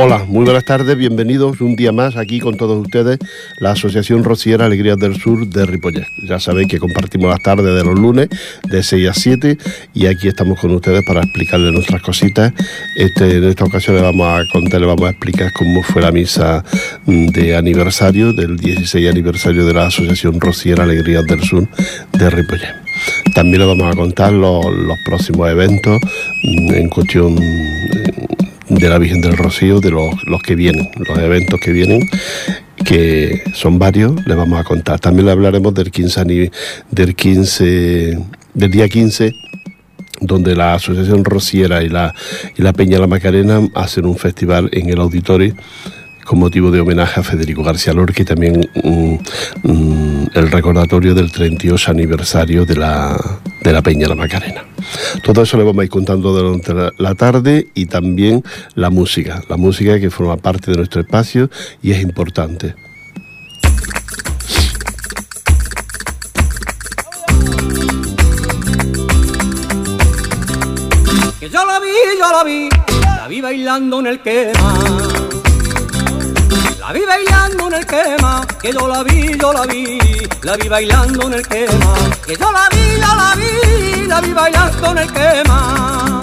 Hola, muy buenas tardes, bienvenidos un día más aquí con todos ustedes, la Asociación Rociera Alegrías del Sur de Ripollet. Ya sabéis que compartimos las tardes de los lunes de 6 a 7 y aquí estamos con ustedes para explicarles nuestras cositas. Este, en esta ocasión le vamos a contar, le vamos a explicar cómo fue la misa de aniversario, del 16 aniversario de la Asociación Rociera Alegrías del Sur de Ripollet. También le vamos a contar los, los próximos eventos mm, en cuestión de la Virgen del Rocío, de los, los que vienen, los eventos que vienen que son varios, les vamos a contar. También le hablaremos del 15, del 15, del día 15 donde la Asociación Rociera y la, y la Peña La Macarena hacen un festival en el auditorio con motivo de homenaje a Federico García Lorca y también mm, mm, el recordatorio del 38 aniversario de la, de la Peña La Macarena. Todo eso le vamos a ir contando durante la tarde y también la música, la música que forma parte de nuestro espacio y es importante. Que yo la vi, yo la vi, la vi bailando en el quema la vi bailando en el quema, que yo la vi, yo la vi, la vi bailando en el quema, que yo la vi, yo la vi, la vi bailando en el quema.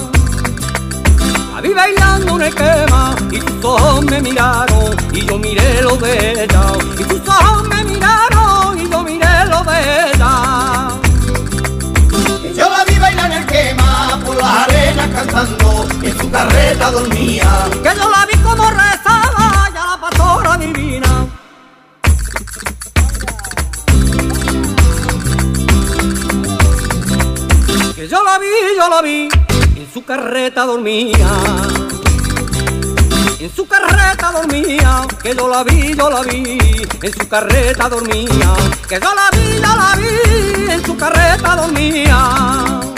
La vi bailando en el quema y tus ojos me miraron y yo miré lo de ella. Y tus ojos me miraron y yo miré lo de ella. Que yo la vi bailar en el quema por las arenas cantando y en su carreta dormía. Que yo la vi como rezaba pastora divina. Que yo la vi, yo la vi, en su carreta dormía. En su carreta dormía, que yo la vi, yo la vi, en su carreta dormía, que yo la vi, yo la vi, en su carreta dormía.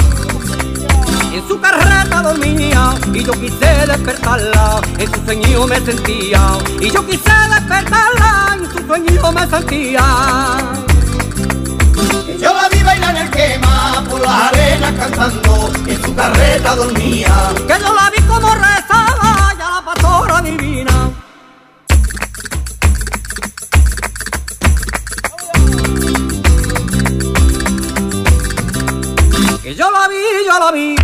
En su carreta dormía y yo quise despertarla, en su sueño me sentía, y yo quise despertarla, en su sueño me sentía. Que yo la vi bailar en el quema por las arenas cantando y en su carreta dormía. Que yo la vi como rezaba ya la pastora divina. Que yo la vi, yo la vi,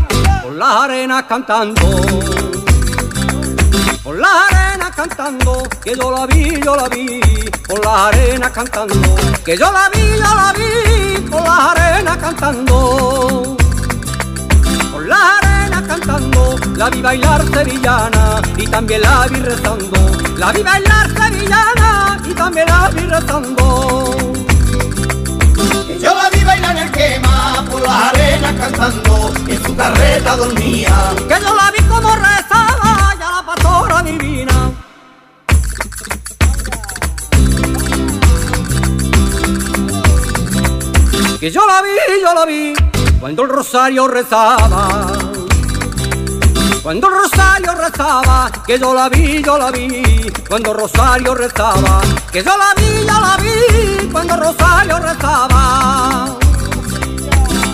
por las arenas cantando. Por las arenas cantando, que yo la vi, yo la vi, por las arenas cantando. Que yo la vi, yo la vi, por las arenas cantando. Por las arenas cantando, la vi bailar sevillana y también la vi rezando. La vi bailar sevillana y también la vi rezando. Las arenas cantando y en su carreta dormía. Que yo la vi como rezaba ya la pastora divina. Que yo la vi, yo la vi, cuando el rosario rezaba. Cuando el rosario rezaba, que yo la vi, yo la vi, cuando rosario rezaba, que yo la vi, yo la vi, cuando rosario rezaba.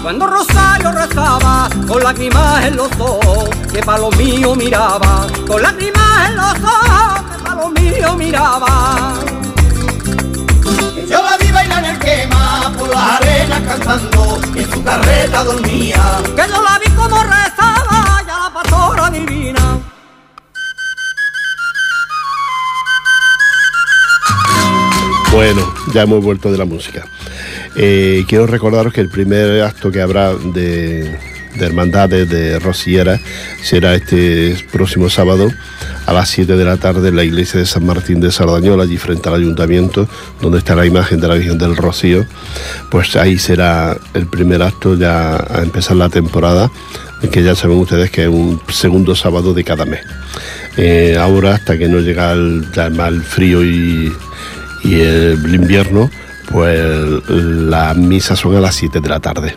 Cuando Rosario rezaba, con lágrimas en los ojos, que pa' lo mío miraba, con lágrimas en los ojos, que pa' lo mío miraba. Que yo la vi bailar en el quema por las arenas cantando y en su carreta dormía. Que yo la vi como rezaba, ya la pastora divina. Bueno, ya hemos vuelto de la música. Eh, quiero recordaros que el primer acto que habrá de, de hermandades de Rociera será este próximo sábado a las 7 de la tarde en la iglesia de San Martín de Sardañola, allí frente al ayuntamiento, donde está la imagen de la Virgen del Rocío. Pues ahí será el primer acto ya a empezar la temporada, que ya saben ustedes que es un segundo sábado de cada mes. Eh, ahora, hasta que no llega el, el frío y el invierno, pues las misas son a las 7 de la tarde.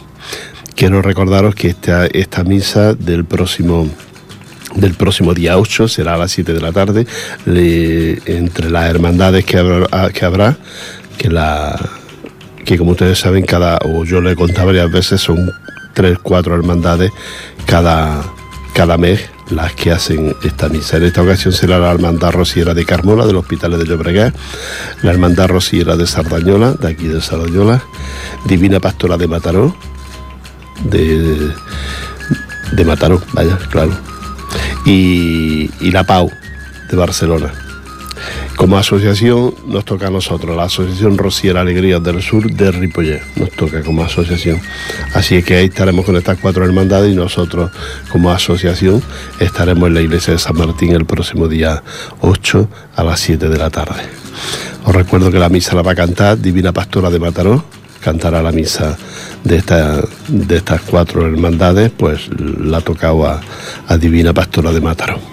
Quiero recordaros que esta, esta misa del próximo del próximo día 8 será a las 7 de la tarde entre las hermandades que habrá, que habrá que la que como ustedes saben cada o yo le he contado varias veces son tres cuatro hermandades cada cada mes las que hacen esta misa. En esta ocasión será la Hermandad Rociera de Carmona, del Hospital de Llobregat, la Hermandad Rociera de Sardañola, de aquí de Sardañola, Divina Pastora de Mataró, de, de Mataró, vaya, claro, y, y la Pau, de Barcelona. Como asociación nos toca a nosotros, la Asociación Rociera Alegrías del Sur de Ripollet, nos toca como asociación. Así es que ahí estaremos con estas cuatro hermandades y nosotros como asociación estaremos en la iglesia de San Martín el próximo día 8 a las 7 de la tarde. Os recuerdo que la misa la va a cantar Divina Pastora de Mataró, cantará la misa de, esta, de estas cuatro hermandades, pues la ha tocado a, a Divina Pastora de Mataró.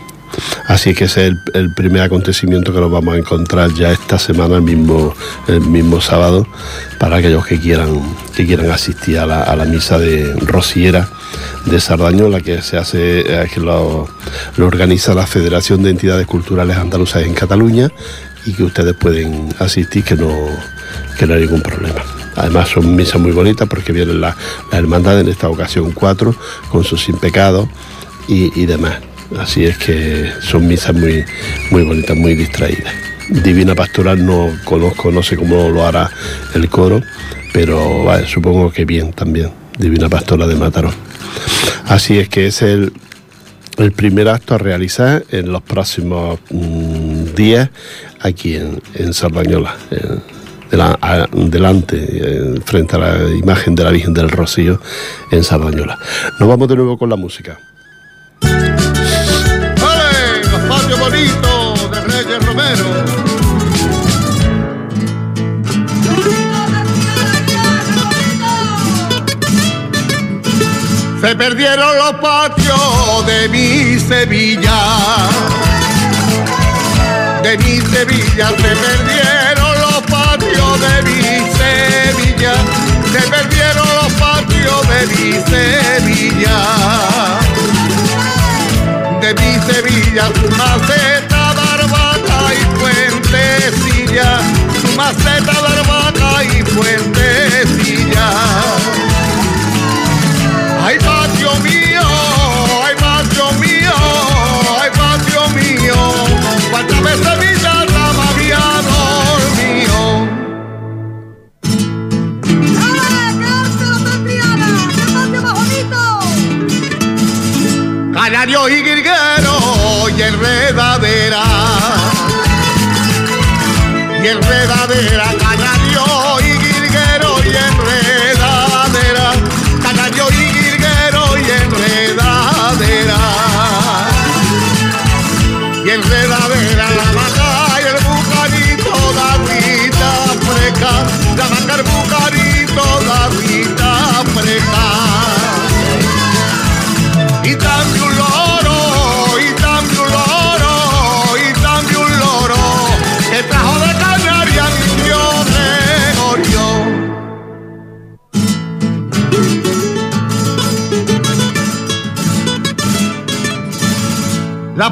Así que ese es el, primer acontecimiento que nos vamos a encontrar ya esta semana, el mismo, el mismo sábado, para aquellos que quieran, que quieran asistir a la, misa de Rociera de Sardañola que se hace, eh, que lo, organiza la Federación de Entidades Culturales Andaluzas en Cataluña y que ustedes pueden asistir que no, que no hay ningún problema. Además son misas muy bonitas porque vienen las la hermandades, en esta ocasión cuatro, con sus sin pecados y demás. Así es que son misas muy, muy bonitas, muy distraídas. Divina Pastoral no conozco, no sé cómo lo hará el coro, pero supongo que bien también. Divina Pastora de Mataró. Así es que es el, el primer acto a realizar en los próximos mm, días aquí en, en Sardañola, delante, frente a la imagen de la Virgen del Rocío en Sardañola. Nos vamos de nuevo con la música. Se perdieron los patios de mi Sevilla. De mi Sevilla se perdieron los patios de mi Sevilla. Se perdieron los patios de mi Sevilla de mi Sevilla, su maceta, barbata y fuentecilla, su maceta, barbata y fuentecilla. Canario y y enredadera. Y enredadera,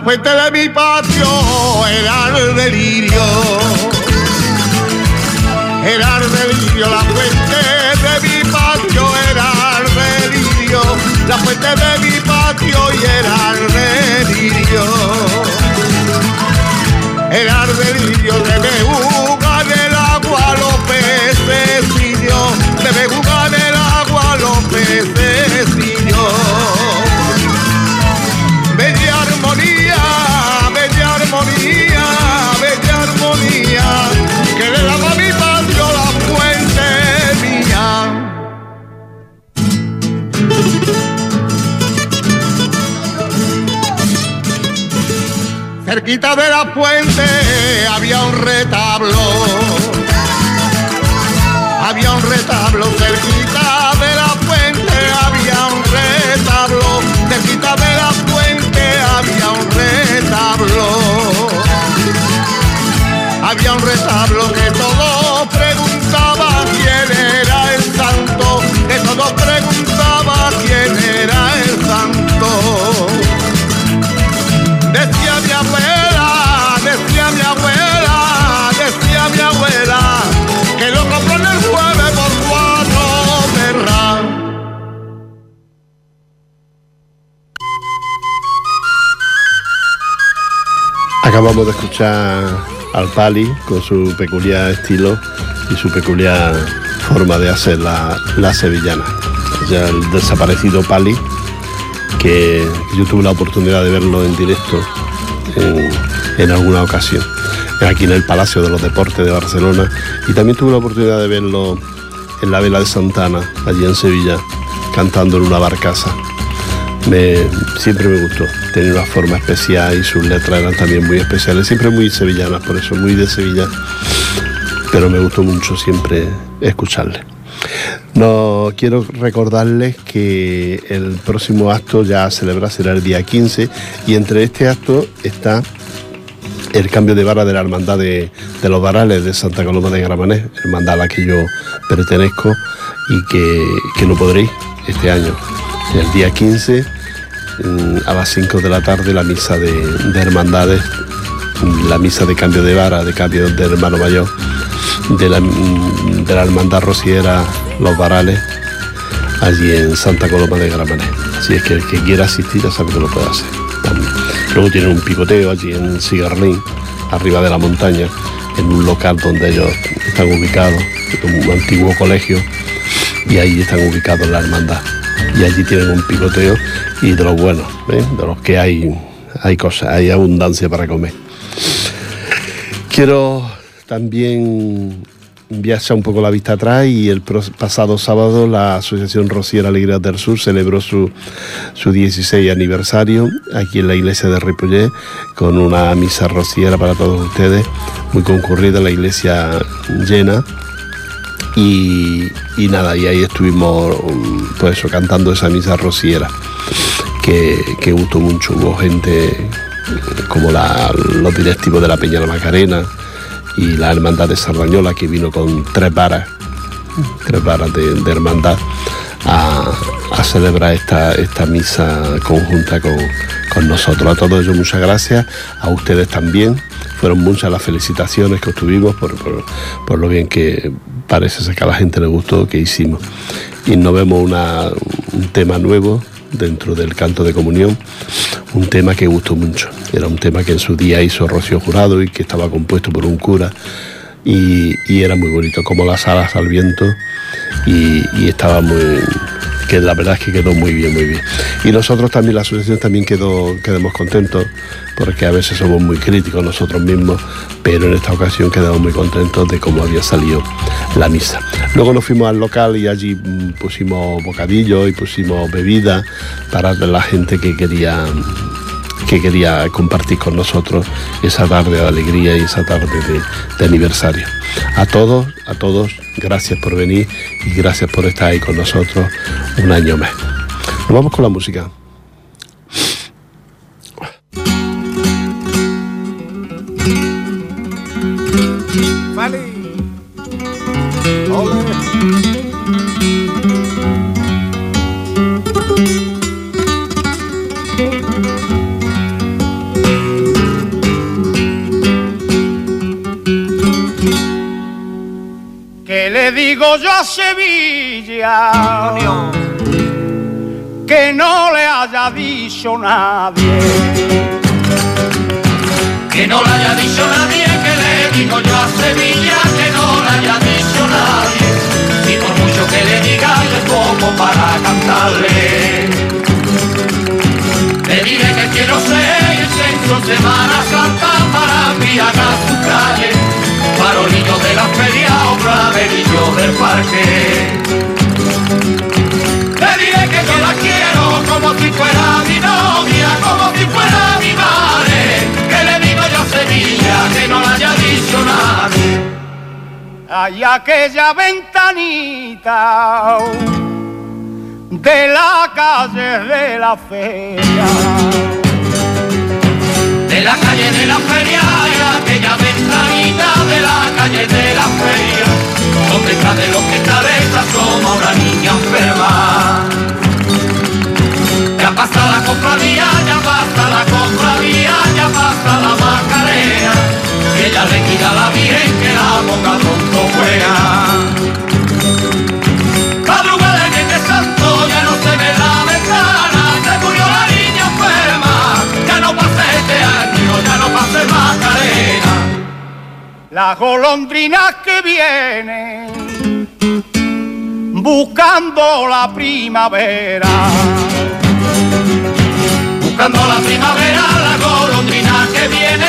fuente de mi patio era el delirio. Era el delirio, la fuente de mi patio era el delirio. La fuente de mi patio y era el delirio. Era el delirio, debe jugar cerquita de la fuente había un retablo. Había un retablo cerquita de la fuente, había un retablo. Cerquita de la fuente había un retablo. Había un retablo que todo Acabamos de escuchar al Pali con su peculiar estilo y su peculiar forma de hacer la, la sevillana. Ya el desaparecido Pali, que yo tuve la oportunidad de verlo en directo en, en alguna ocasión, aquí en el Palacio de los Deportes de Barcelona, y también tuve la oportunidad de verlo en la Vela de Santana, allí en Sevilla, cantando en una barcaza. Me, siempre me gustó, tenía una forma especial y sus letras eran también muy especiales, siempre muy sevillanas, por eso muy de Sevilla, pero me gustó mucho siempre escucharle. No quiero recordarles que el próximo acto ya a celebrar será el día 15 y entre este acto está el cambio de vara de la hermandad de, de los varales de Santa Coloma de Gramanet, hermandad a la que yo pertenezco y que, que no podréis este año. El día 15 mm, a las 5 de la tarde la misa de, de hermandades, mm, la misa de cambio de vara, de cambio del hermano mayor de la, mm, de la hermandad rociera Los Varales, allí en Santa Coloma de Gramanet. Así es que el que quiera asistir ya sabe que lo puede hacer. Luego tienen un picoteo allí en Cigarlín, arriba de la montaña, en un local donde ellos están ubicados, un antiguo colegio, y ahí están ubicados la hermandad. Y allí tienen un picoteo y de los buenos, ¿eh? de los que hay, hay cosas, hay abundancia para comer. Quiero también enviarse un poco la vista atrás y el pasado sábado la Asociación Rociera Alegría del Sur celebró su, su 16 aniversario aquí en la iglesia de Ripollet con una misa rociera para todos ustedes, muy concurrida, la iglesia llena. Y, nada, y ahí estuvimos um, pues eso, cantando esa misa rociera que, gustó mucho. Hubo gente eh, como la- los directivos de la Peña Macarena y la Hermandad de Sardañola que vino con tres varas, tres varas de, de hermandad a, a celebrar esta, esta misa conjunta con, con nosotros. A todos ellos muchas gracias, a ustedes también. Fueron muchas las felicitaciones que obtuvimos por, por, lo bien que parece ser que a la gente le gustó que hicimos. Y nos vemos un tema nuevo dentro del canto de comunión, un tema que gustó mucho. Era un tema que en su día hizo Rocío Jurado y que estaba compuesto por un cura y, era muy bonito, como las alas al viento y estaba muy que la verdad es que quedó muy bien, muy bien. Y nosotros también, la asociación también quedó, quedamos contentos, porque a veces somos muy críticos nosotros mismos, pero en esta ocasión quedamos muy contentos de cómo había salido la misa. Luego nos fuimos al local y allí mm, pusimos bocadillos y pusimos bebidas para la gente que quería que quería compartir con nosotros esa tarde de alegría y esa tarde de, aniversario. A todos, a todos, gracias por venir y gracias por estar ahí con nosotros un año más. Nos vamos con la música. Que no le haya dicho nadie. Que no le haya dicho nadie, que le digo yo a Sevilla, que no le haya dicho nadie. Y por mucho que le diga, yo poco para cantarle. Le diré que quiero ser el centro Semana Santa para embriagar su calle, farolillo de la feria o claverillo del parque. Le diré que yo la quiero como si fuera mi novia, como si fuera mi madre. Que le digo yo a Sevilla que no la haya dicho nadie. Hay aquella ventanita de la calle de la feria. De la calle de la feria y aquella ventanita de la calle de la feria. Donde está de los que cabeza asoma una niña enferma. Ya pasa la cofradía, ya pasa la cofradía, ya pasa la macarena. Y ella le quita la virgen que la boca pronto juega. Madrugada en este santo ya no se ve la ventana, se murió la niña enferma, ya no pasa este año, ya no pase más, las golondrinas que vienen buscando la primavera. Buscando la primavera, la golondrina que viene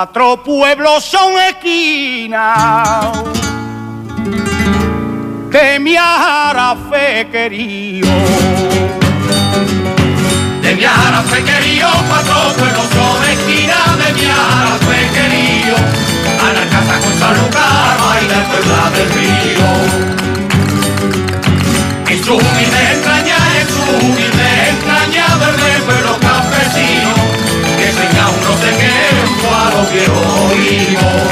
Cuatro pueblos son esquinas de mi fe querido. De viajar a querido, cuatro pueblos son esquinas de viajar a querido. A la casa con San Lucas, baila Puebla del Río. Humilde viejos hijos.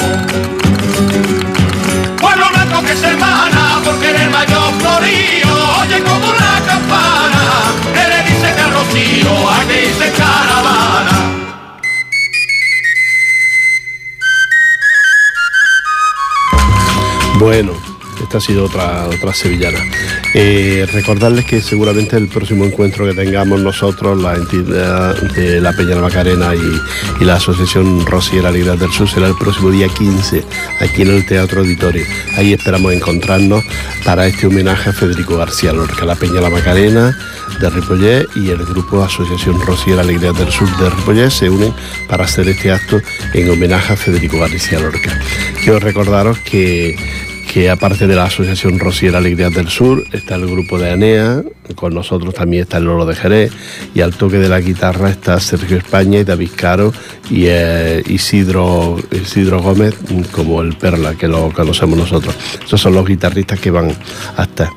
Pueblo blanco que se hermana, porque en el mayor florío, oye como la campana, que le dice que Rocío, aquí dice caravana. Bueno, ha sido otra, otra sevillana. Eh, recordarles que seguramente el próximo encuentro que tengamos nosotros, la entidad de la Peña de Macarena y, la Asociación Rosiera Alegría del Sur, será el próximo día 15, aquí en el Teatro Auditorio. Ahí esperamos encontrarnos para este homenaje a Federico García Lorca, la Peña la Macarena de Ripollet y el grupo Asociación Rosiera Alegría del Sur de Ripollet se unen para hacer este acto en homenaje a Federico García Lorca. Quiero recordaros que que aparte de la Asociación Rosiera Alegrías del Sur, está el grupo de ANEA, con nosotros también está el Lolo de Jerez, y al toque de la guitarra está Sergio España y David Caro y eh, Isidro, Isidro Gómez, como el Perla, que lo conocemos nosotros. Esos son los guitarristas que van hasta.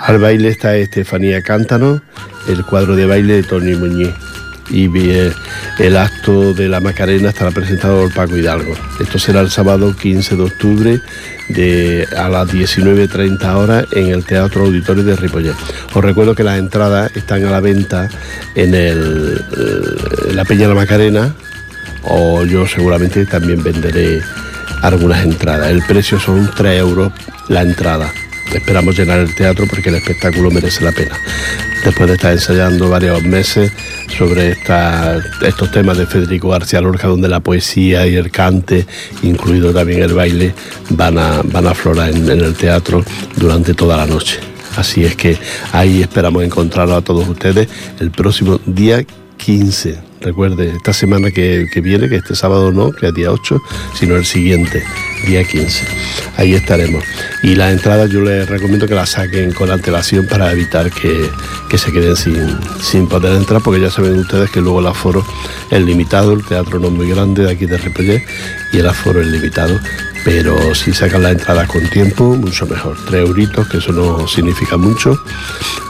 Al baile está Estefanía Cántano, el cuadro de baile de Tony Muñiz y eh, el acto de la Macarena estará presentado por Paco Hidalgo. Esto será el sábado 15 de octubre de, a las 19.30 horas en el Teatro Auditorio de Ripollet. Os recuerdo que las entradas están a la venta en, el, eh, en la Peña de la Macarena o yo seguramente también venderé algunas entradas. El precio son 3 euros la entrada. Esperamos llenar el teatro porque el espectáculo merece la pena. Después de estar ensayando varios meses sobre esta- estos temas de Federico García Lorca, donde la poesía y el cante, incluido también el baile, van a, van a aflorar en, el teatro durante toda la noche. Así es que ahí esperamos encontrarlo a todos ustedes el próximo día 15. Recuerde, esta semana que, viene, que este sábado no, que es día 8, sino el siguiente, día 15. Ahí estaremos. Y las entradas yo les recomiendo que las saquen con antelación para evitar que, que se queden sin, sin poder entrar, porque ya saben ustedes que luego el aforo es limitado, el teatro no es muy grande de aquí de Ripollet y el aforo es limitado. Pero si sacan las entradas con tiempo, mucho mejor. Tres euritos, que eso no significa mucho,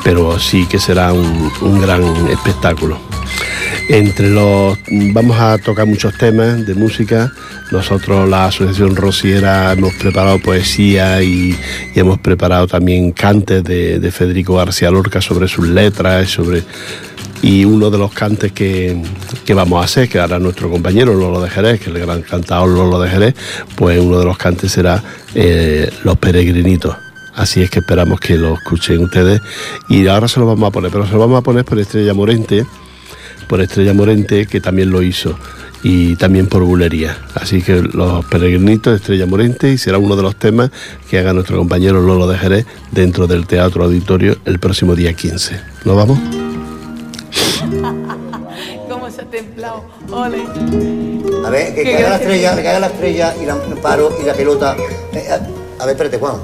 pero sí que será un, un gran espectáculo. Entre los vamos a tocar muchos temas de música. Nosotros la Asociación Rosiera hemos preparado poesía y, hemos preparado también cantes de, de Federico García Lorca sobre sus letras, sobre y uno de los cantes que, que vamos a hacer, que hará nuestro compañero Lolo de Jerez, que es el gran cantador Lolo de Jerez, pues uno de los cantes será eh, Los Peregrinitos. Así es que esperamos que lo escuchen ustedes. Y ahora se lo vamos a poner, pero se lo vamos a poner por Estrella Morente, por Estrella Morente, que también lo hizo, y también por Bulería. Así que los peregrinitos de Estrella Morente, y será uno de los temas que haga nuestro compañero Lolo de Jerez dentro del Teatro Auditorio el próximo día 15. ¿Nos vamos? ¿Cómo se ha templado? Ole. A ver, que caiga la estrella, que caiga la estrella y la el paro y la pelota. Eh, a, a ver, espérate, Juan.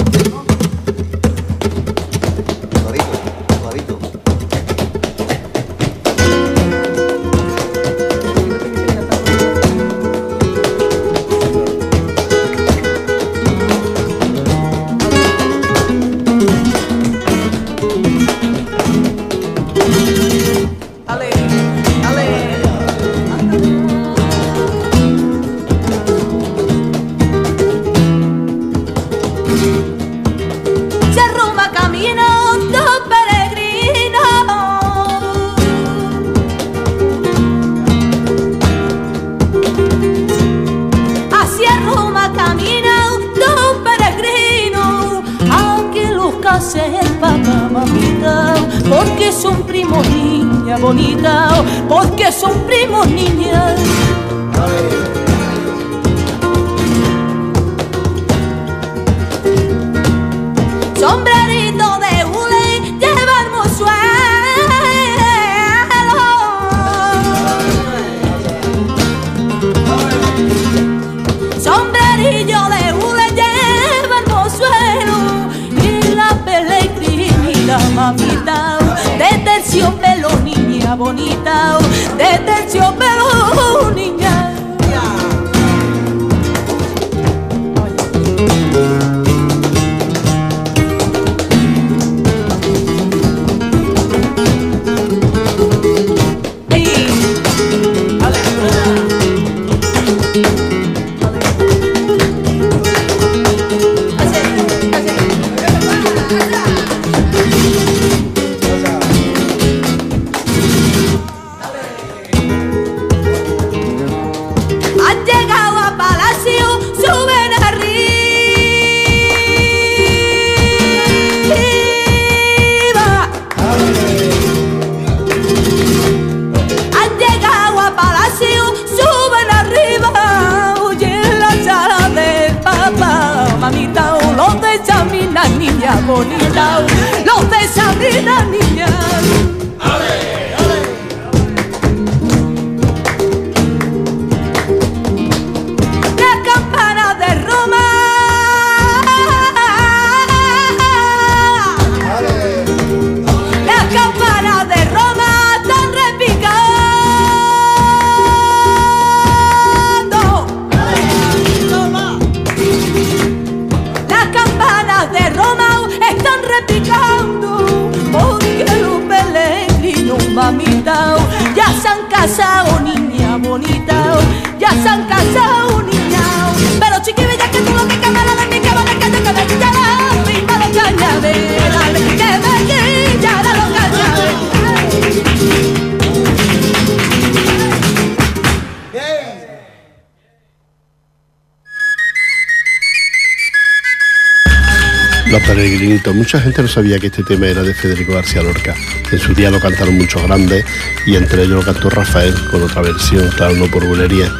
Mucha gente no sabía que este tema era de Federico García Lorca. En su día lo cantaron muchos grandes y entre ellos lo cantó Rafael con otra versión, claro, no por bulería.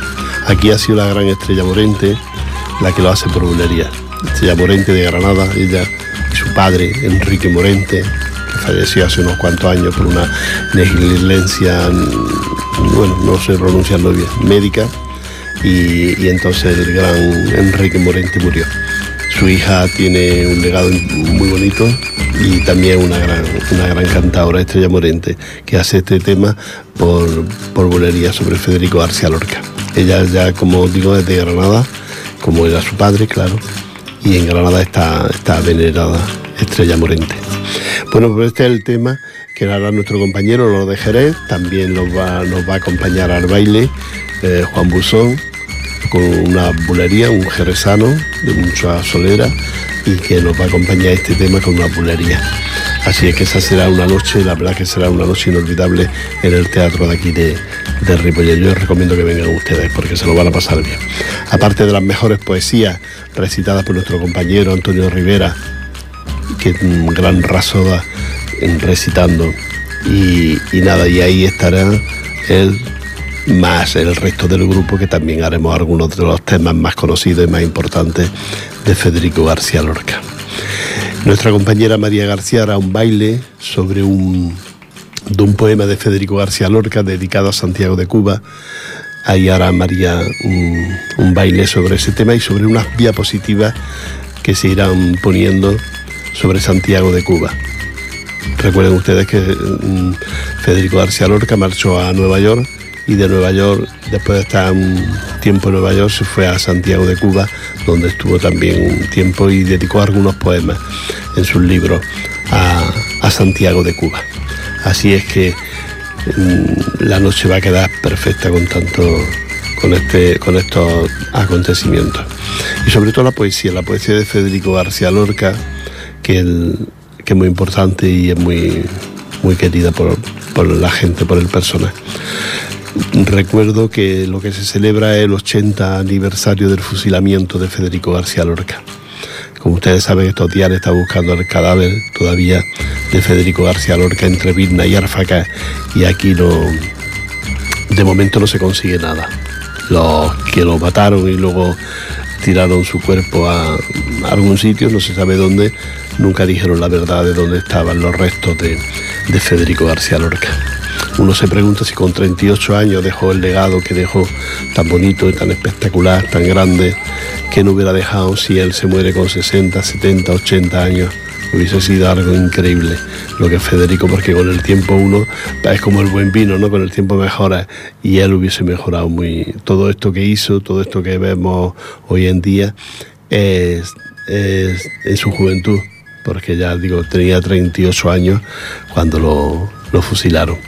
Aquí ha sido la gran estrella Morente la que lo hace por bulería. Estrella Morente de Granada, ella y su padre, Enrique Morente, que falleció hace unos cuantos años por una negligencia, mm, bueno, no sé pronunciarlo bien, médica, y, y entonces el gran Enrique Morente murió. Su hija tiene un legado muy bonito y también una gran, una cantadora, Estrella Morente, que hace este tema por, por bolería sobre Federico García Lorca. Ella ya, como digo, es Granada, como era su padre, claro, y en Granada está, está venerada Estrella Morente. Bueno, pues este es el tema que hará nuestro compañero, lo de Jerez, también nos va, a acompañar al baile eh, Juan Buzón, con una bulería, un jerezano de mucha solera y que nos va a acompañar este tema con una bulería. Así es que esa será una noche, la verdad que será una noche inolvidable en el teatro de aquí de, de Ripollet. Yo os recomiendo que vengan ustedes porque se lo van a pasar bien. Aparte de las mejores poesías recitadas por nuestro compañero Antonio Rivera, que es un gran rasoda recitando. Y, y nada, y ahí estará él más el resto del grupo que también haremos algunos de los temas más conocidos y más importantes de Federico García Lorca. Nuestra compañera María García hará un baile sobre un, de un poema de Federico García Lorca dedicado a Santiago de Cuba. Ahí hará María un, baile sobre ese tema y sobre unas diapositivas que se irán poniendo sobre Santiago de Cuba. Recuerden ustedes que mm, Federico García Lorca marchó a Nueva York y de Nueva York, después de estar un tiempo en Nueva York, se fue a Santiago de Cuba, donde estuvo también un tiempo y dedicó algunos poemas en sus libros a, a Santiago de Cuba. Así es que mm, la noche va a quedar perfecta con tanto con este con estos acontecimientos y sobre todo la poesía la poesía de Federico García Lorca que que es muy importante y es muy, muy querida por, por la gente, por el personal. Recuerdo que lo que se celebra es el 80 aniversario del fusilamiento de Federico García Lorca. Como ustedes saben, estos días está buscando el cadáver todavía de Federico García Lorca entre Vilna y Arfaca y aquí no, de momento no se consigue nada. Los que lo mataron y luego tiraron su cuerpo a, algún sitio, no se sabe dónde, nunca dijeron la verdad de dónde estaban los restos de Federico García Lorca. Uno se pregunta si con 38 años dejó el legado que dejó tan bonito y tan espectacular, tan grande, que no hubiera dejado si él se muere con 60, 70, 80 años. Hubiese sido algo increíble lo que Federico, porque con el tiempo uno es como el buen vino, ¿no? Con el tiempo mejora y él hubiese mejorado muy. Todo esto que hizo, todo esto que vemos hoy en día es, es en su juventud, porque ya digo, tenía 38 años cuando lo, lo fusilaron.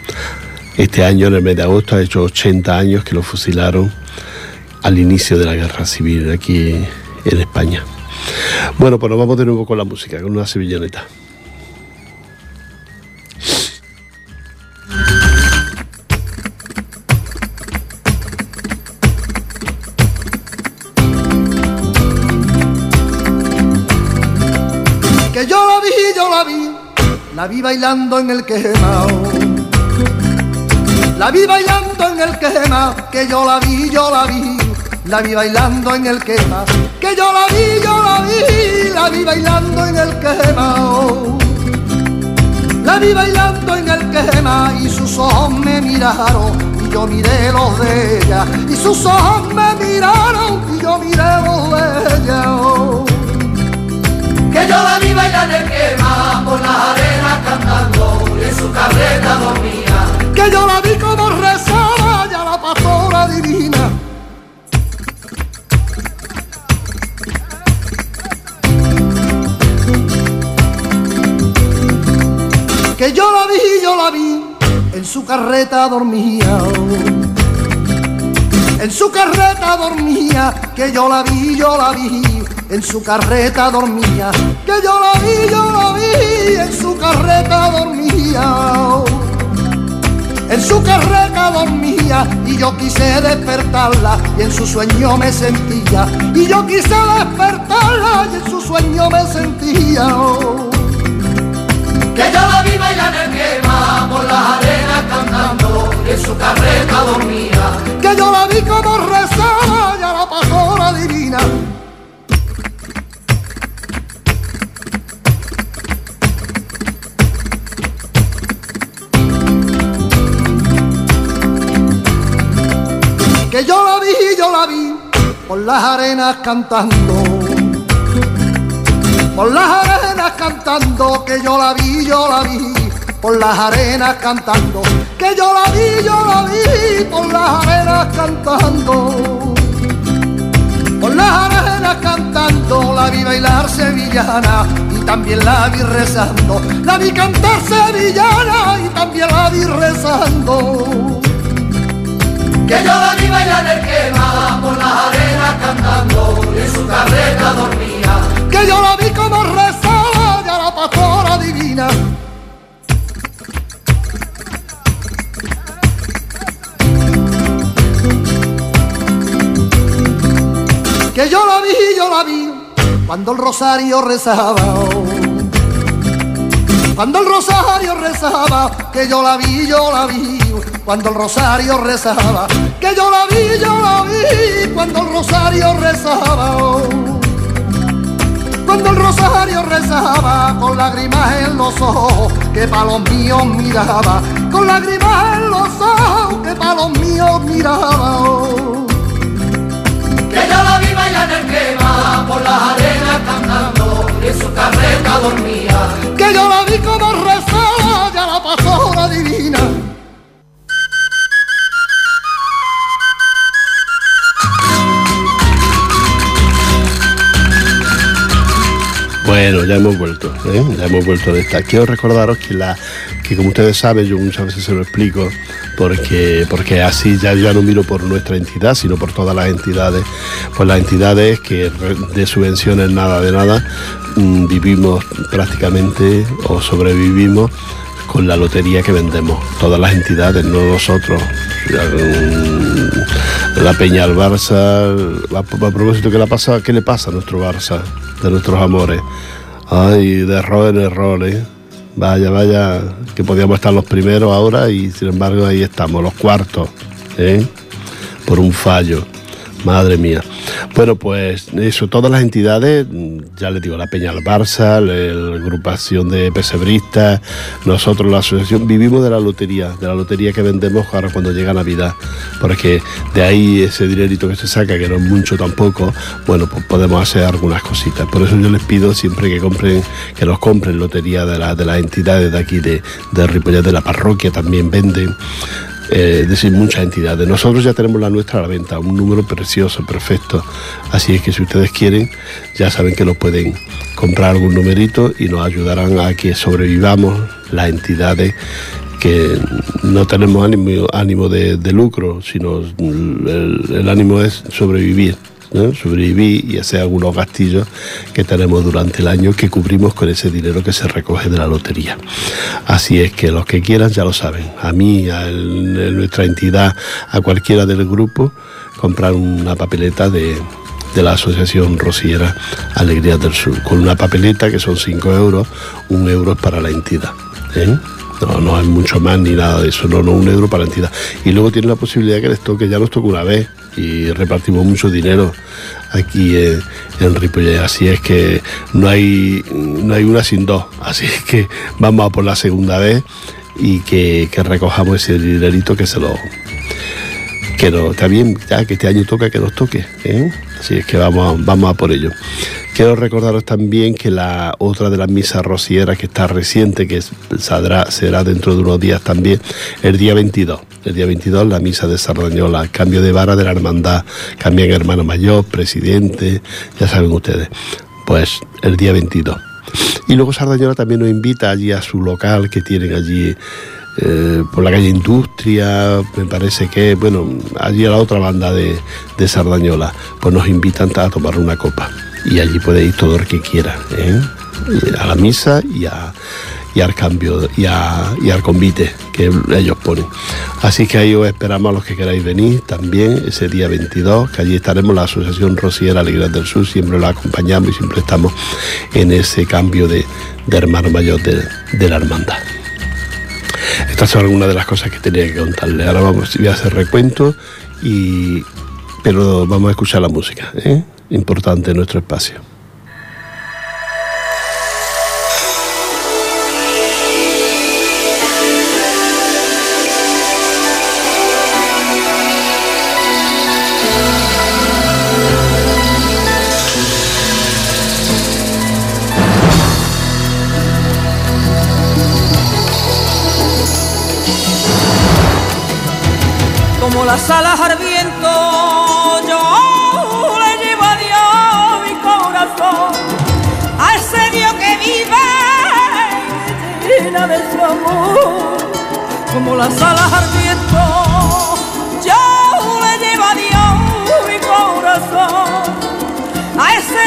Este año, en el mes de agosto, ha hecho 80 años que lo fusilaron al inicio de la guerra civil aquí en España. Bueno, pues nos vamos de nuevo con la música, con una sevilloneta. Bailando en el quemao. La vi bailando en el quema, que yo la vi, yo la vi, la vi bailando en el quema, que yo la vi, yo la vi, la vi bailando en el quemao. La vi bailando en el quema y sus ojos me miraron y yo miré los de ella y sus ojos me miraron y yo miré los de ella. Que yo la vi bailar en quema por las arenas cantando en su carreta dormía. que yo la vi como rezaba ya la pastora divina. Que yo la vi, yo la vi, en su carreta dormía. En su carreta dormía, que yo la vi, yo la vi, en su carreta dormía. Que yo la vi, yo la vi, en su carreta dormía en su carreta dormía y yo quise despertarla y en su sueño me sentía y yo quise despertarla y en su sueño me sentía. Que yo la vi bailar en quema por las arenas cantando y en su carreta dormía. que yo la vi como rezaba ya la pastora divina por las arenas cantando. Por las arenas cantando, que yo la vi, yo la vi. Por las arenas cantando, que yo la vi, yo la vi. Por las arenas cantando. Por las arenas cantando, la vi bailar sevillana y también la vi rezando. La vi cantar sevillana y también la vi rezando. Que yo la vi bailar en el quema por las arenas cantando y en su carreta dormía. que yo la vi como rezaba ya la pastora divina. Que yo la vi, yo la vi, cuando el rosario rezaba. Cuando el rosario rezaba, que yo la vi, yo la vi, cuando el rosario rezaba, que yo la vi, yo la vi, cuando el rosario rezaba. oh. Cuando el rosario rezaba con lágrimas en los ojos que pa' los míos miraba, con lágrimas en los ojos que pa' los míos miraba. oh. Que yo la vi bailar en quema por las arenas cantando y en su carreta dormía. Que yo la vi como rezaba ya la pastora divina. Bueno, ya hemos vuelto, ¿eh? ya hemos vuelto de esta. Quiero recordaros que la que como ustedes saben, yo muchas veces se lo explico, porque, porque así ya, ya no miro por nuestra entidad, sino por todas las entidades. Pues las entidades que de subvenciones nada de nada, vivimos prácticamente o sobrevivimos con la lotería que vendemos, todas las entidades, no nosotros. Mm, La Peña al Barça, a, a propósito, ¿qué le, pasa, ¿qué le pasa a nuestro Barça, de nuestros amores? Ay, de error en error, ¿eh? Vaya, vaya, que podíamos estar los primeros ahora y sin embargo ahí estamos, los cuartos, ¿eh? Por un fallo. Madre mía. Bueno, pues eso, todas las entidades, ya les digo, la Peña al Barça, la agrupación de pesebristas, nosotros, la asociación, vivimos de la lotería, de la lotería que vendemos ahora cuando llega Navidad, porque de ahí ese dinerito que se saca, que no es mucho tampoco, bueno, pues podemos hacer algunas cositas. Por eso yo les pido siempre que compren, que nos compren lotería de, la, de las entidades de aquí, de, de Ripollet, de la parroquia también venden eh, decir, muchas entidades. Nosotros ya tenemos la nuestra a la venta, un número precioso, perfecto. Así es que si ustedes quieren, ya saben que lo pueden comprar algún numerito y nos ayudarán a que sobrevivamos las entidades que no tenemos ánimo, ánimo de, de lucro, sino el ánimo es sobrevivir. ¿No? sobrevivir y hacer algunos gastillos que tenemos durante el año que cubrimos con ese dinero que se recoge de la lotería. Así es que los que quieran ya lo saben, a mí, a, nuestra entidad, a cualquiera del grupo, comprar una papeleta de, la Asociación Rociera Alegrías del Sur, con una papeleta que son 5 euros, un euro para la entidad. ¿eh? No, no es mucho más ni nada de eso, no, no, un euro para la entidad. Y luego tiene la posibilidad que les toque, ya nos toca una vez y repartimos mucho dinero aquí en, en. Así es que no hay, no hay una sin dos. Así es que vamos a por la segunda vez y que, que recojamos ese dinerito que se lo, que no, está bien, ya que este año toca que nos toque, ¿eh? Así es que vamos, vamos a por ello. Quiero recordaros también que la otra de las misas rocieras que está reciente, que saldrá, será dentro de unos días también, el día 22. El día 22 la misa de Sardañola, cambio de vara de la hermandad, cambian hermano mayor, presidente, ya saben ustedes. Pues el día 22. Y luego Sardañola también nos invita allí a su local que tienen allí eh, por la calle Industria, me parece que, bueno, allí a la otra banda de, de Sardañola, pues nos invitan a tomar una copa. Y allí puede ir todo el que quiera, ¿eh? A la misa y, al cambio y, al convite que ellos ponen. Así que ahí os esperamos a los que queráis venir también ese día 22, que allí estaremos la Asociación Rociera Alegrías del Sur, siempre la acompañamos y siempre estamos en ese cambio de, de hermano mayor de, de la hermandad. Estas son algunas de las cosas que tenía que contarle. Ahora vamos, a hacer recuento, y, pero vamos a escuchar la música, ¿eh? importante en nuestro espacio.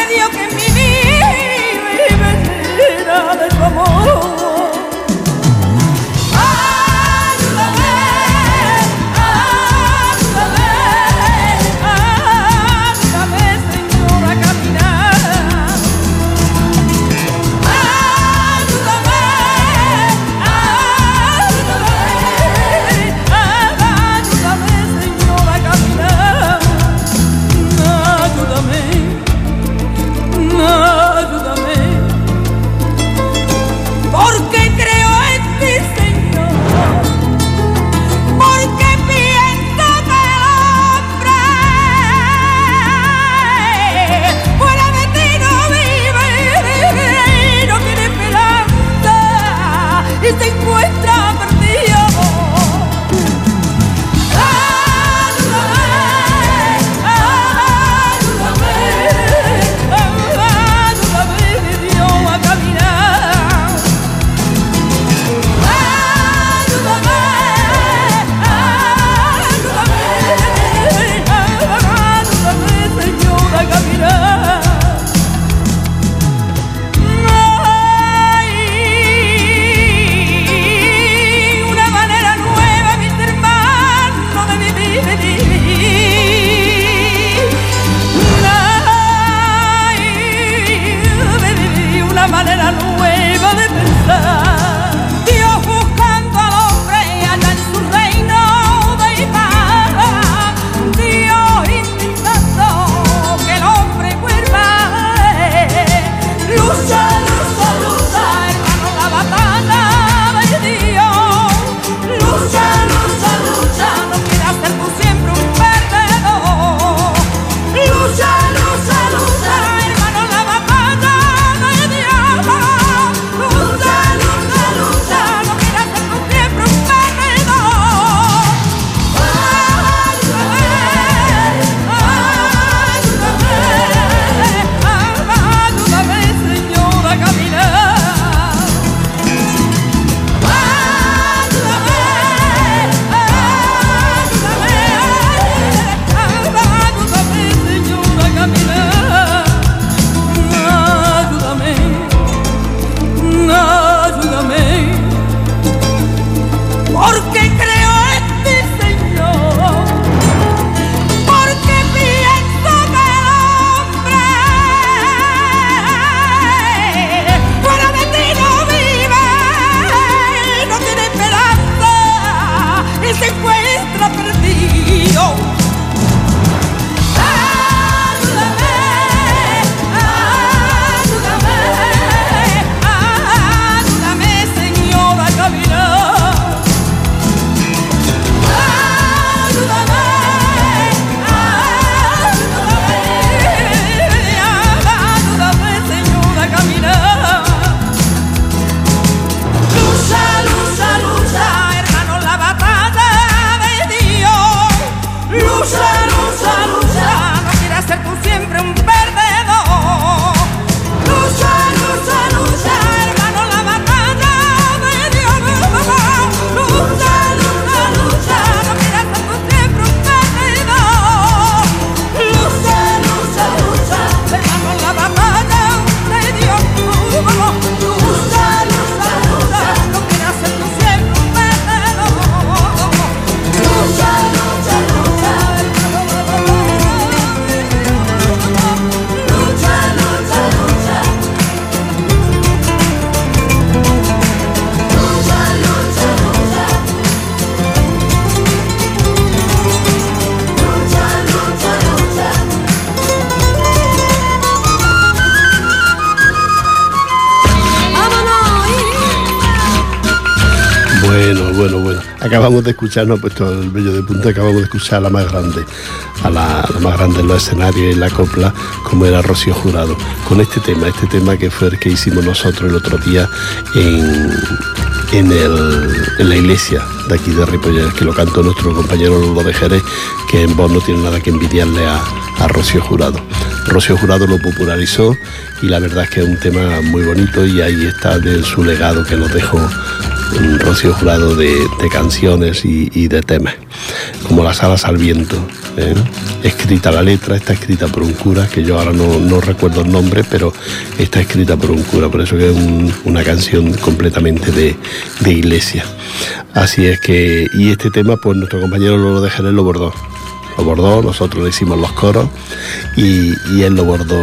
Dios que mi vida vive llena de su amor. love it. De escuchar, no puesto el bello de punta, acabamos de escuchar a la más grande, a la, más grande en los escenarios y la copla, como era Rocío Jurado. Con este tema, este tema que fue el que hicimos nosotros el otro día en, en, el- en la iglesia de aquí de Ripollet, que lo cantó nuestro compañero Lolo de Jerez, que en voz no tiene nada que envidiarle a, a Rocío Jurado. Rocío Jurado lo popularizó y la verdad es que es un tema muy bonito y ahí está de su legado que nos dejó mm, Rocío Jurado de, canciones y, de temas, como Las alas al viento. ¿eh? Escrita la letra, está escrita por un cura, que yo ahora no, recuerdo el nombre, pero está escrita por un cura, por eso que es un- una canción completamente de, iglesia. Así es que, y este tema, pues nuestro compañero Lolo de Jerez lo bordó. Lo bordó, nosotros le hicimos los coros y él lo bordó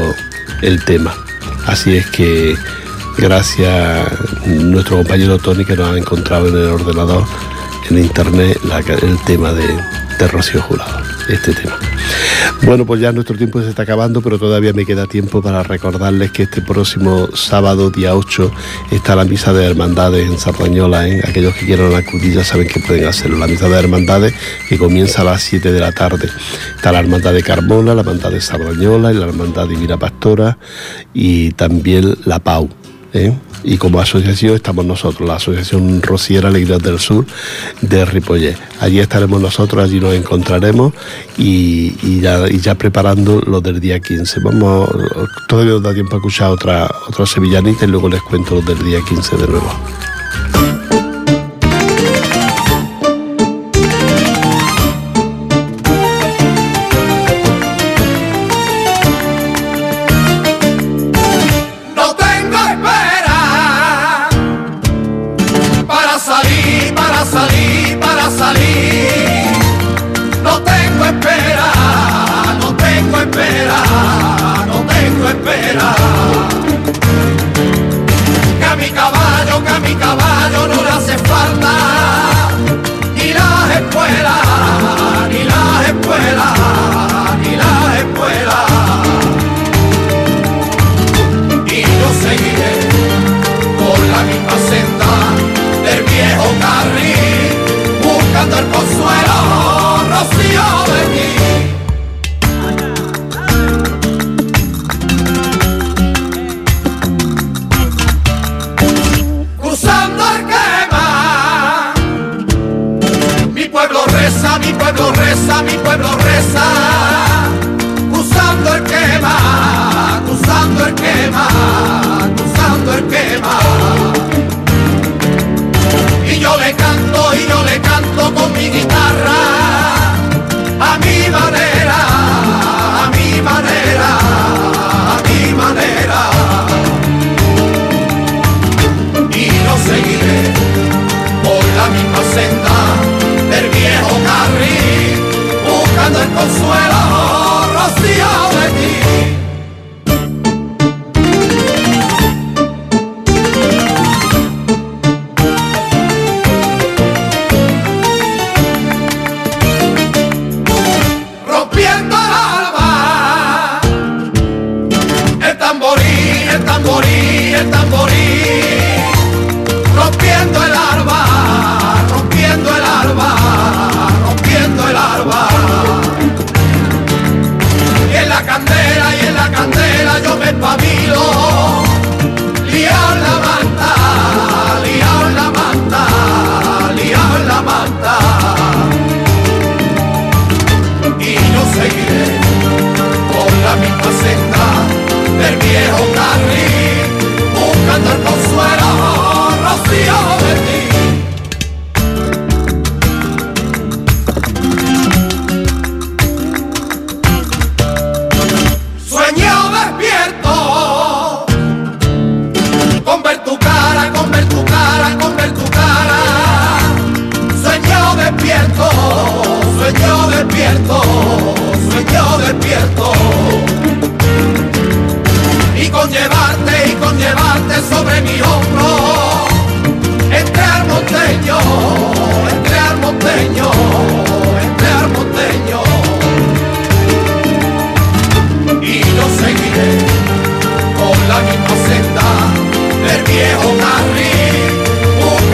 el tema. Así es que gracias a nuestro compañero Tony que nos ha encontrado en el ordenador, en internet, el tema de, de Rocío Jurado, este tema. Bueno, pues ya nuestro tiempo se está acabando, pero todavía me queda tiempo para recordarles que este próximo sábado, día 8, está la misa de hermandades en Sardañola. ¿eh? Aquellos que quieran acudir ya saben que pueden hacerlo. La misa de hermandades que comienza a las 7 de la tarde. Está la hermandad de Carmona, la hermandad de Sardañola y la hermandad Divina Pastora y también la PAU. ¿Eh? Y como asociación estamos nosotros, la Asociación Rociera Alegría del Sur de Ripollet. Allí estaremos nosotros, allí nos encontraremos y, y ya, y ya preparando lo del día 15. Vamos, todavía nos da tiempo a escuchar otra, otra sevillanita y luego les cuento lo del día 15 de nuevo.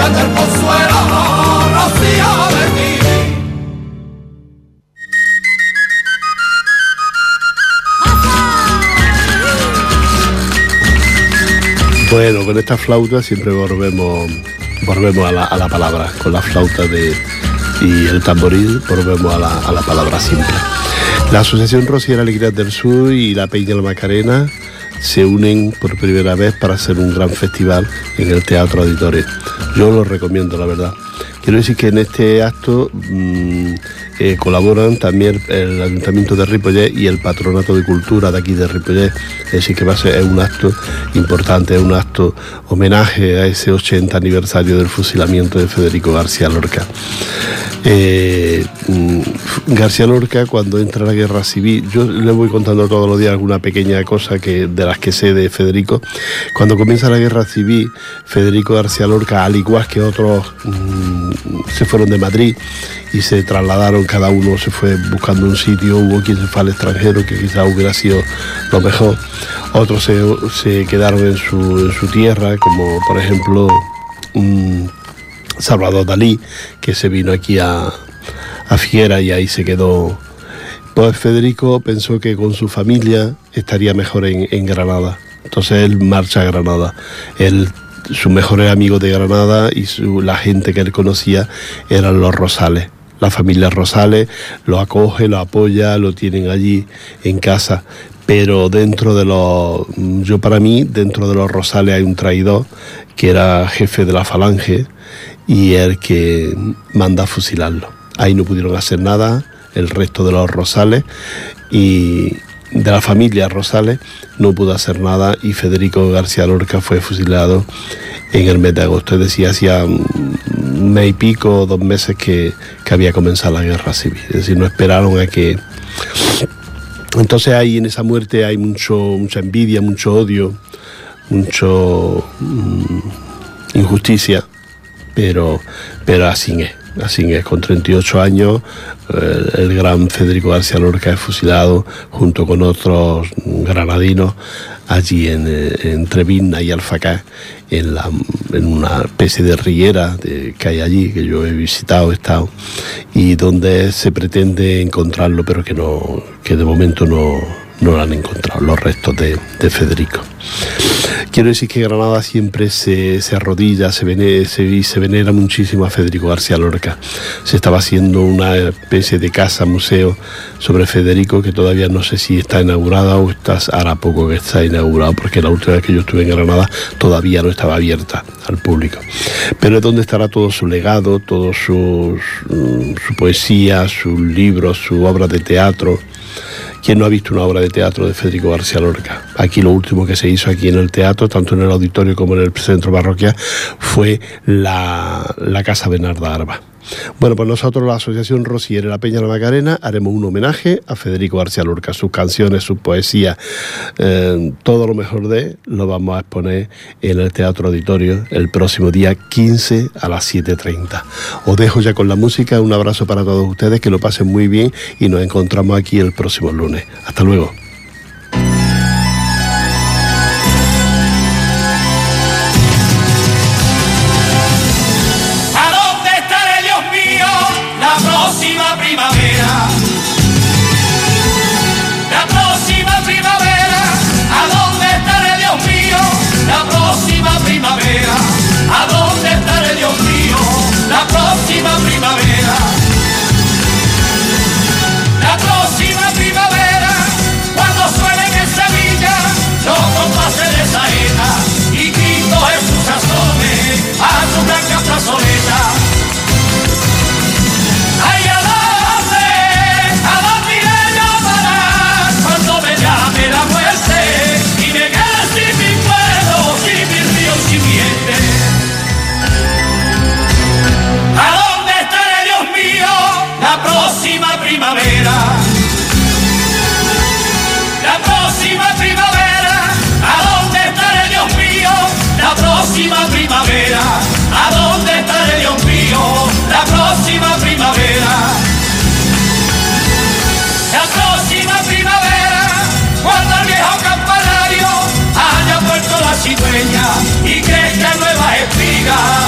Virgen del Consuelo, rocío de. Bueno, con esta flauta siempre volvemos, volvemos a, la, a la palabra, con la flauta de, y el tamboril volvemos a la, a la palabra simple. La Asociación Rociera Alegría del Sur y la Peña La Macarena se unen por primera vez para hacer un gran festival en el Teatro Auditorio. Yo lo recomiendo, la verdad. Quiero decir que en este acto mm, eh, colaboran también el Ayuntamiento de Ripollet y el Patronato de Cultura de aquí de Ripollet. Es decir, que va a ser un acto importante, es un acto homenaje a ese 80 aniversario del fusilamiento de Federico García Lorca. Eh, mm, García Lorca cuando entra la guerra civil, yo le voy contando todos los días alguna pequeña cosa que, de las que sé de Federico. Cuando comienza la guerra civil, Federico García Lorca, al igual que otros, mm, se fueron de Madrid y se trasladaron, cada uno se fue buscando un sitio, hubo quien se fue al extranjero, que quizás hubiera sido lo mejor, otros se, quedaron en su, en su tierra, como por ejemplo mm, Salvador Dalí, que se vino aquí a, a Figuera y ahí se quedó. Pues Federico pensó que con su familia estaría mejor en, en Granada. Entonces él marcha a Granada. Él, sus mejores amigos de Granada y su- la gente que él conocía eran los Rosales. La familia Rosales lo acoge, lo apoya, lo tienen allí en casa. Pero dentro de los, yo para mí, dentro de los Rosales hay un traidor que era jefe de la falange y el que manda a fusilarlo. Ahí no pudieron hacer nada el resto de los Rosales y de la familia Rosales no pudo hacer nada y Federico García Lorca fue fusilado en el mes de agosto. Es decir, hacía un mes y pico, dos meses que, que había comenzado la guerra civil. Es decir, no esperaron a que... Entonces ahí en esa muerte hay mucho, mucha envidia, mucho odio, mucho mm, injusticia, pero, pero así es. Así es, con 38 años, eh, el gran Federico García Lorca es fusilado junto con otros granadinos allí en, eh, Vinna y Alfacá, en, en una especie de riera que hay allí, que yo he visitado, he estado, y donde se pretende encontrarlo, pero que, no, que de momento no, no han encontrado, los restos de, de Federico. Quiero decir que Granada siempre se, se arrodilla, se, vene- se, venera muchísimo a Federico García Lorca. Se estaba haciendo una especie de casa, museo sobre Federico, que todavía no sé si está inaugurada o está, hará poco que está inaugurado, porque la última vez que yo estuve en Granada todavía no estaba abierta al público. Pero es donde estará todo su legado, toda sus, mm, su poesía, sus libros, su obra de teatro. ¿Quién no ha visto una obra de teatro de Federico García Lorca? Aquí lo último que se hizo aquí en el teatro, tanto en el auditorio como en el centro parroquial, fue la, la Casa Bernarda Arba. Bueno, pues nosotros, la Asociación Rosier y la Peña la Macarena, haremos un homenaje a Federico García Lorca. Sus canciones, sus poesías, eh, todo lo mejor de lo vamos a exponer en el Teatro Auditorio el próximo día 15 a las 7.30. Os dejo ya con la música, un abrazo para todos ustedes, que lo pasen muy bien y nos encontramos aquí el próximo lunes. Hasta luego. La próxima primavera, ¿a dónde estaré Dios mío? La próxima primavera, ¿a dónde estaré Dios mío? La próxima primavera. La próxima primavera, cuando el viejo campanario haya puesto la cigüeña y crezca nuevas espigas.